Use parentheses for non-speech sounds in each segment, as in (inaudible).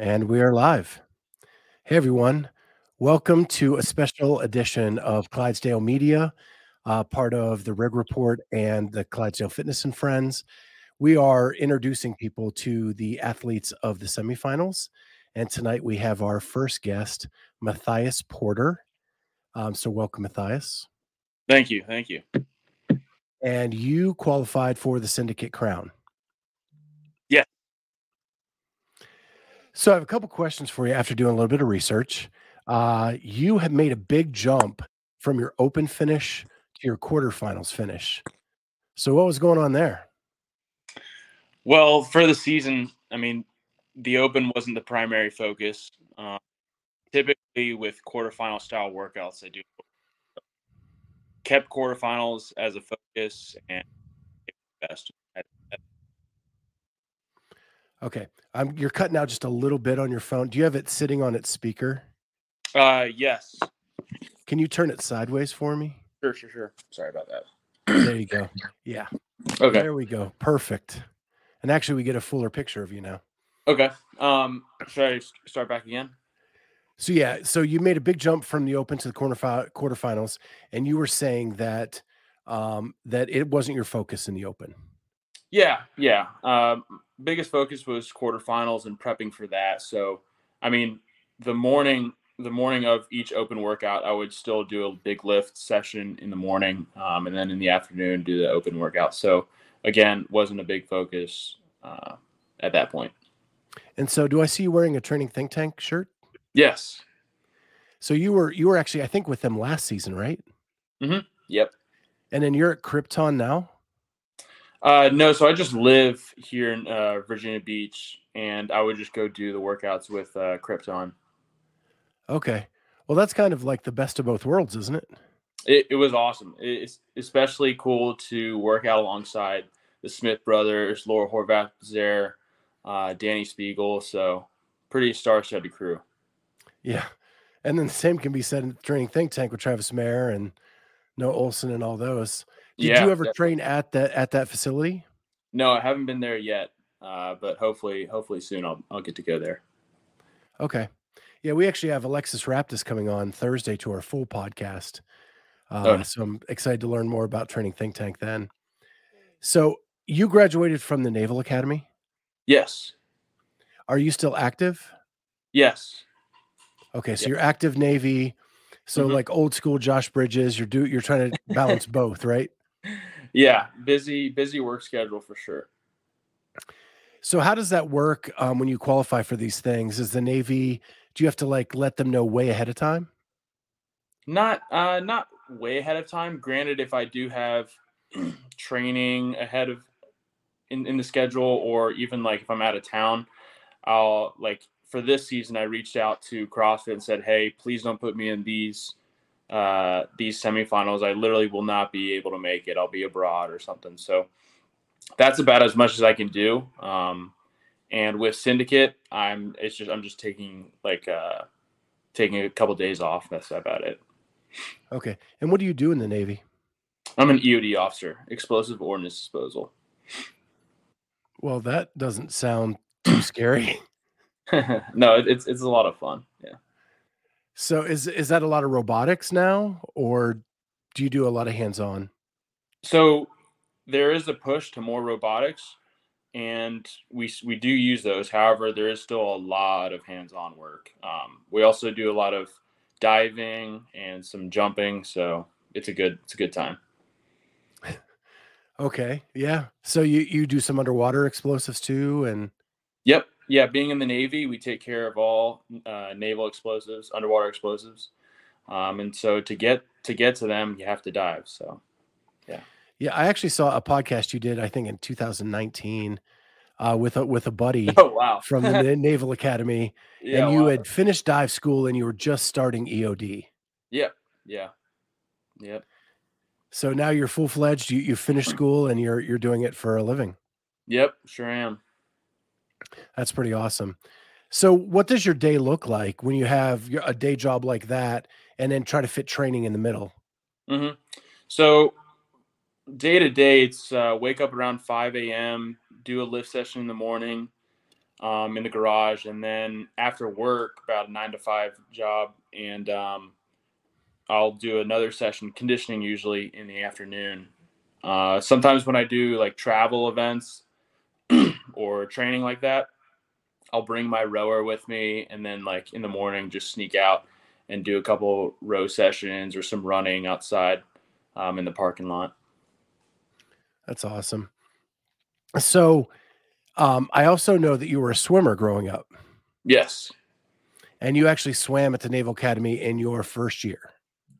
And we are live. Hey, everyone. Welcome to a special edition of Clydesdale Media, uh, part of the Rig Report and the Clydesdale Fitness and Friends. We are introducing people to the athletes of the semifinals. And tonight we have our first guest, Mathias Porter. Um, so, welcome, Mathias. Thank you. Thank you. And you qualified for the Syndicate Crown. Yeah. So I have a couple questions for you after doing a little bit of research. Uh, you have made a big jump from your open finish to your quarterfinals finish. So what was going on there? Well, for the season, I mean, the open wasn't the primary focus. Uh, typically, with quarterfinal style workouts, I do kept quarterfinals as a focus and best. Okay, I'm. You're cutting out just a little bit on your phone. Do you have it sitting on its speaker? Uh, yes. Can you turn it sideways for me? Sure, sure, sure. Sorry about that. There you go. Yeah. Okay. There we go. Perfect. And actually, we get a fuller picture of you now. Okay. Um, should I start back again? So yeah, so you made a big jump from the open to the quarter quarterfinals, and you were saying that um, that it wasn't your focus in the open. Yeah, yeah. Um, biggest focus was quarterfinals and prepping for that. So, I mean, the morning, the morning of each open workout, I would still do a big lift session in the morning, um, and then in the afternoon do the open workout. So, again, wasn't a big focus uh, at that point. And so, do I see you wearing a training think tank shirt? Yes. So you were you were actually I think with them last season, right? Mm-hmm. Yep. And then you're at Krypton now. Uh, no, so I just live here in uh, Virginia Beach, and I would just go do the workouts with uh, Krypton. Okay. Well, that's kind of like the best of both worlds, isn't it? It, it was awesome. It's especially cool to work out alongside the Smith brothers, Laura Horvath there, uh, Dani Speegle. So pretty star-studded crew. Yeah. And then the same can be said in training think tank with Travis Mayer and Noah Ohlsen and all those. Did yeah. you ever that- train at that at that facility? No, I haven't been there yet, uh, but hopefully, hopefully soon I'll I'll get to go there. Okay. Yeah, we actually have Alexis Raptis coming on Thursday to our full podcast. Uh, Oh. So I'm excited to learn more about training think tank then. So you graduated from the Naval Academy. Yes. Are you still active? Yes. Okay, so Yeah. you're active Navy. So Mhm. like old school Josh Bridges, you're do you're trying to balance both, right? Yeah. Busy, busy work schedule for sure. So how does that work um, when you qualify for these things? Is the Navy do you have to like let them know way ahead of time? Not uh not way ahead of time. Granted, if I do have (clears throat) training ahead of in, in the schedule or even like if I'm out of town, I'll like for this season I reached out to CrossFit and said, Hey, please don't put me in these uh these semifinals. I literally will not be able to make it. I'll be abroad or something. So that's about as much as I can do. Um and with syndicate, I'm it's just I'm just taking like uh taking a couple days off. That's about it. Okay. And what do you do in the Navy? I'm an EOD officer, explosive ordnance disposal. Well, that doesn't sound (laughs) too scary. (laughs) no, it's it's a lot of fun. So is is that a lot of robotics now or do you do a lot of hands-on? So there is a push to more robotics, and we we do use those. However, there is still a lot of hands-on work. Um, we also do a lot of diving and some jumping. So it's a good it's a good time. (laughs) Okay. Yeah. So you you do some underwater explosives too and Yep. Yeah. Being in the Navy, we take care of all uh, naval explosives, underwater explosives, um, and so to get to get to them, you have to dive. So Yeah, yeah. I actually saw a podcast you did, I think in 2019, uh, with a with a buddy (laughs) oh wow, from the Naval Academy, (laughs) yeah, and you wow. had finished dive school and you were just starting EOD. Yeah, Yeah. Yep. So now you're full fledged. You you finished school and you're you're doing it for a living. Yep. Sure am. That's pretty awesome. So what does your day look like when you have a day job like that, and then try to fit training in the middle? hmm So day to day, it's uh, wake up around 5 a.m., do a lift session in the morning, um, in the garage, and then after work, about a nine to five job, and um, I'll do another session conditioning usually in the afternoon. Uh, sometimes when I do like travel events or training like that, I'll bring my rower with me, and then like in the morning, just sneak out and do a couple row sessions or some running outside um, in the parking lot. That's awesome. So, um, I also know that you were a swimmer growing up. Yes. And you actually swam at the Naval Academy in your first year.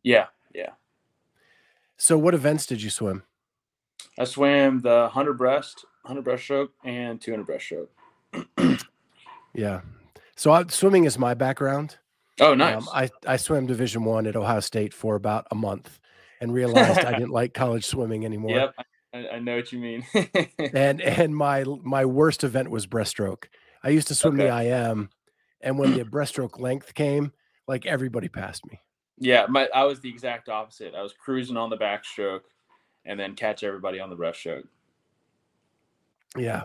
Yeah. Yeah. So, what events did you swim? I swam the 100 breast, 100 breaststroke, and 200 breaststroke. yeah. So, I, swimming is my background. Oh, nice. Um, I, I swam Division One at Ohio State for about a month and realized I (laughs) didn't like college swimming anymore. Yep. I, I know what you mean. (laughs) and and my my worst event was breaststroke. I used to swim okay. the IM, and when the (clears throat) breaststroke length came, like everybody passed me. Yeah, my I was the exact opposite. I was cruising on the backstroke, and then catch everybody on the breaststroke. Yeah,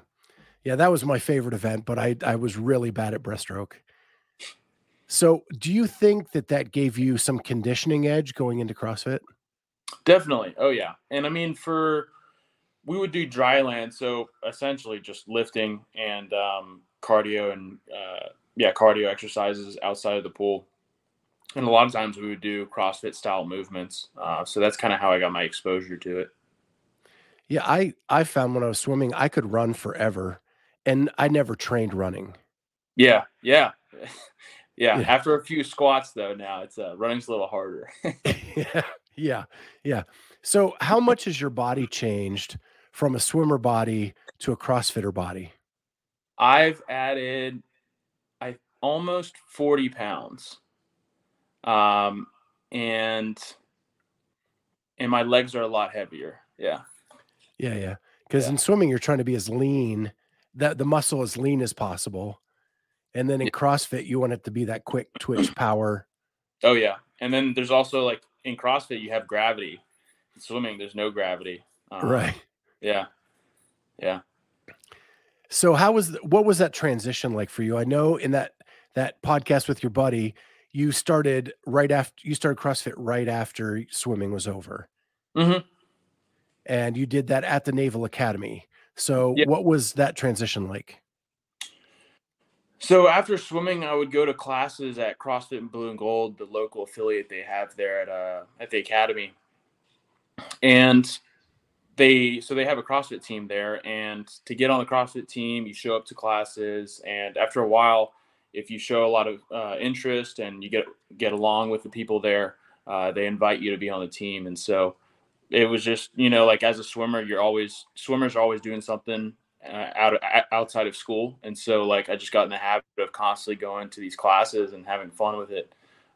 yeah, that was my favorite event, but I I was really bad at breaststroke. So, do you think that that gave you some conditioning edge going into CrossFit? Definitely. Oh yeah, and I mean for we would do dry land, so essentially just lifting and um, cardio and uh, yeah, cardio exercises outside of the pool. And a lot of times we would do CrossFit style movements. Uh, so that's kind of how I got my exposure to it. Yeah, I I found when I was swimming, I could run forever, and I never trained running. Yeah, yeah, (laughs) yeah. yeah. After a few squats, though, now it's uh, running's a little harder. (laughs) (laughs) yeah, yeah, yeah. So, how much has your body changed from a swimmer body to a CrossFitter body? I've added I almost 40 pounds. Um and and my legs are a lot heavier. Yeah. Yeah, yeah. Because yeah. in swimming you're trying to be as lean, that the muscle as lean as possible. And then in yeah. CrossFit, you want it to be that quick twitch (clears throat) power. Oh yeah. And then there's also like in CrossFit you have gravity. In swimming, there's no gravity. Um, right. Yeah. Yeah. So how was what was that transition like for you? I know in that that podcast with your buddy, you started right after you started CrossFit right after swimming was over. Mm-hmm. And you did that at the Naval Academy. So yep. what was that transition like? So after swimming, I would go to classes at CrossFit and Blue and Gold, the local affiliate they have there at uh at the academy. And they so they have a CrossFit team there, and to get on the CrossFit team, you show up to classes, and after a while, if you show a lot of uh, interest and you get get along with the people there, uh, they invite you to be on the team. And so it was just you know like as a swimmer, you're always swimmers are always doing something uh, out outside of school, and so like I just got in the habit of constantly going to these classes and having fun with it.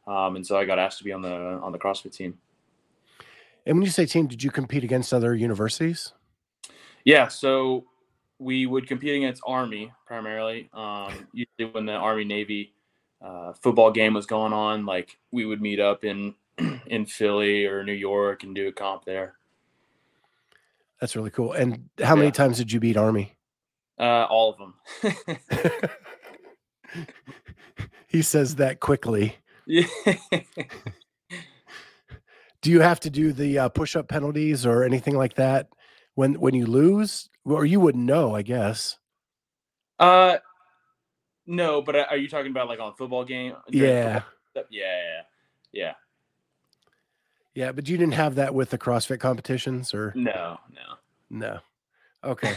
Um, and so I got asked to be on the on the CrossFit team. And when you say team, did you compete against other universities? Yeah, so we would compete against Army primarily. Um, usually, when the Army Navy uh, football game was going on, like we would meet up in in Philly or New York and do a comp there. That's really cool. And how many times did you beat Army? Uh, all of them. (laughs) he says that quickly. Yeah. (laughs) do you have to do the uh, push up penalties or anything like that when when you lose or you wouldn't know i guess uh no but are you talking about like on football game yeah football? yeah yeah yeah but you didn't have that with the crossfit competitions or? No no. No. Okay.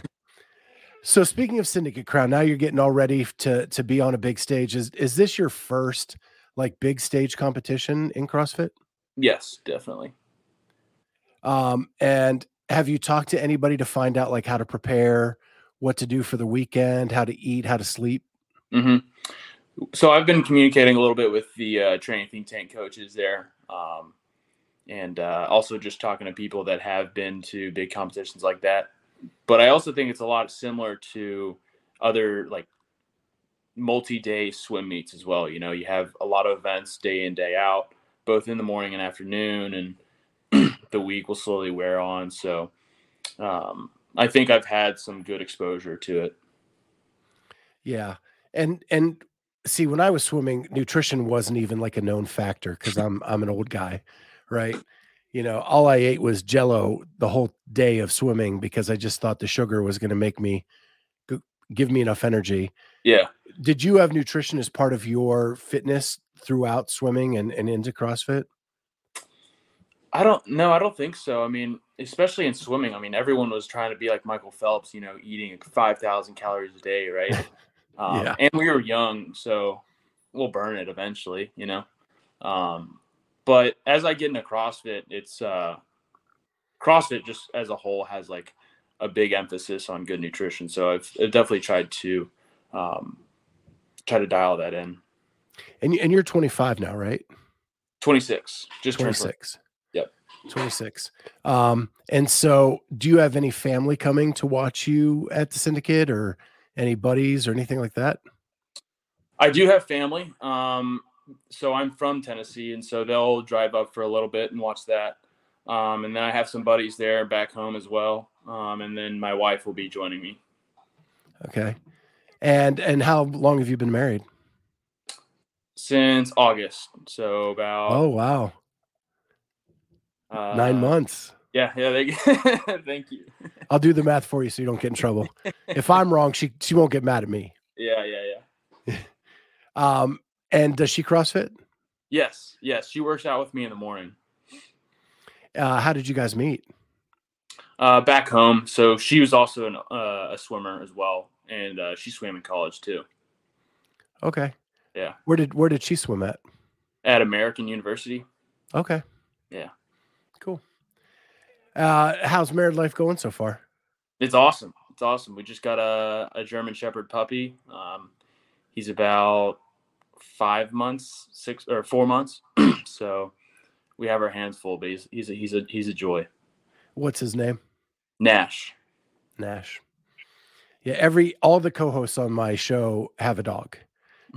So speaking of syndicate crown now you're getting all ready to to be on a big stage. Is is this your first like big stage competition in crossfit? Yes, definitely. Um, and have you talked to anybody to find out like how to prepare, what to do for the weekend, how to eat, how to sleep? Mm-hmm. So I've been communicating a little bit with the uh, training think tank coaches there, um, and uh, also just talking to people that have been to big competitions like that. But I also think it's a lot similar to other like multi-day swim meets as well. You know, you have a lot of events day in day out both in the morning and afternoon, and (clears throat) the week will slowly wear on. So um, I think I've had some good exposure to it. Yeah. And and see, when I was swimming, nutrition wasn't even like a known factor because I'm I'm an old guy, right? You know, all I ate was Jello the whole day of swimming because I just thought the sugar was going to make me give me enough energy. Yeah. Did you have nutrition as part of your fitness throughout swimming and, and into CrossFit? I don't know. I don't think so. I mean, especially in swimming. I mean, everyone was trying to be like Michael Phelps, you know, eating 5,000 calories a day, right? (laughs) Um, yeah. And we were young, so we'll burn it eventually, you know. Um, but as I get into CrossFit, it's uh, CrossFit just as a whole has like a big emphasis on good nutrition. So I've, I've definitely tried to um, try to dial that in. And and you're 25 now, right? 26. Just 26. Yep. 26. Um, and so do you have any family coming to watch you at the syndicate or any buddies or anything like that? I do have family. Um, so I'm from Tennessee, and so they'll drive up for a little bit and watch that. Um, and then I have some buddies there back home as well. Um, and then my wife will be joining me. Okay. And and how long have you been married? Since August. So about Oh wow. Uh, Nine months. Yeah, yeah. They, (laughs) thank you. I'll do the math for you so you don't get in trouble. if I'm wrong, she she won't get mad at me. (laughs) Yeah, yeah, yeah. (laughs) um, and does she CrossFit? Yes, yes. She works out with me in the morning. Uh, how did you guys meet? Uh, back home. So she was also an, uh, a swimmer as well, and uh, she swam in college too. Okay. Yeah. Where did Where did she swim at? At American University. Okay. Yeah. Cool. Uh, how's married life going so far? It's awesome. It's awesome. We just got a, a German Shepherd puppy. Um, he's about five months, six or four months. (clears throat) so we have our hands full, but he's he's a, he's a he's a joy. What's his name? Nash. Nash. Yeah, every all the co-hosts on my show have a dog.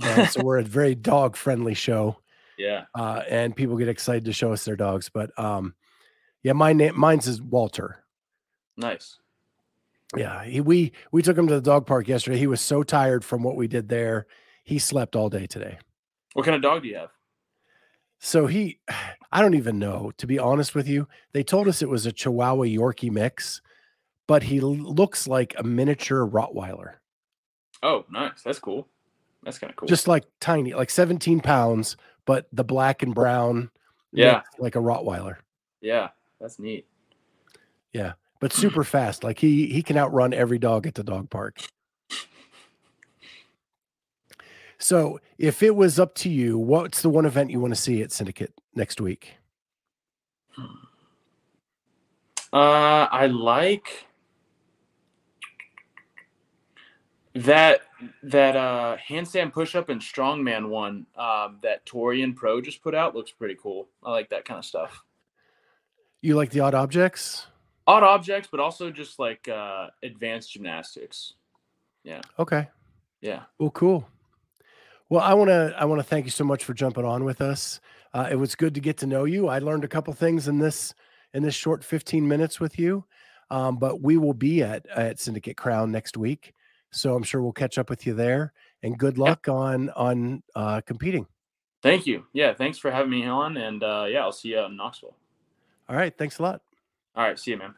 And so we're a (laughs) very dog friendly show. Yeah. Uh, and people get excited to show us their dogs. But um, yeah, my name mine's is Walter. Nice. Yeah, he, we we took him to the dog park yesterday. He was so tired from what we did there. He slept all day today. What kind of dog do you have? So he, I don't even know, to be honest with you. They told us it was a Chihuahua Yorkie mix, but he looks like a miniature Rottweiler. Oh, nice. That's cool. That's kind of cool. Just like tiny, like 17 pounds, but the black and brown. Yeah. Like a Rottweiler. Yeah. That's neat. Yeah. But super fast. Like he he can outrun every dog at the dog park. So, if it was up to you, what's the one event you want to see at Syndicate next week? Uh, I like that that uh handstand push up and strongman one um that Torian Pro just put out looks pretty cool. I like that kind of stuff. You like the odd objects? Odd objects, but also just like uh advanced gymnastics. Yeah. Okay. Yeah. Well, cool. Well, I want to I want to thank you so much for jumping on with us. Uh, it was good to get to know you. I learned a couple things in this in this short 15 minutes with you. Um, but we will be at at Syndicate Crown next week, so I'm sure we'll catch up with you there. And good luck yeah. on on uh, competing. Thank you. Yeah, thanks for having me on, and uh, yeah, I'll see you out in Knoxville. All right, thanks a lot. All right, see you, man.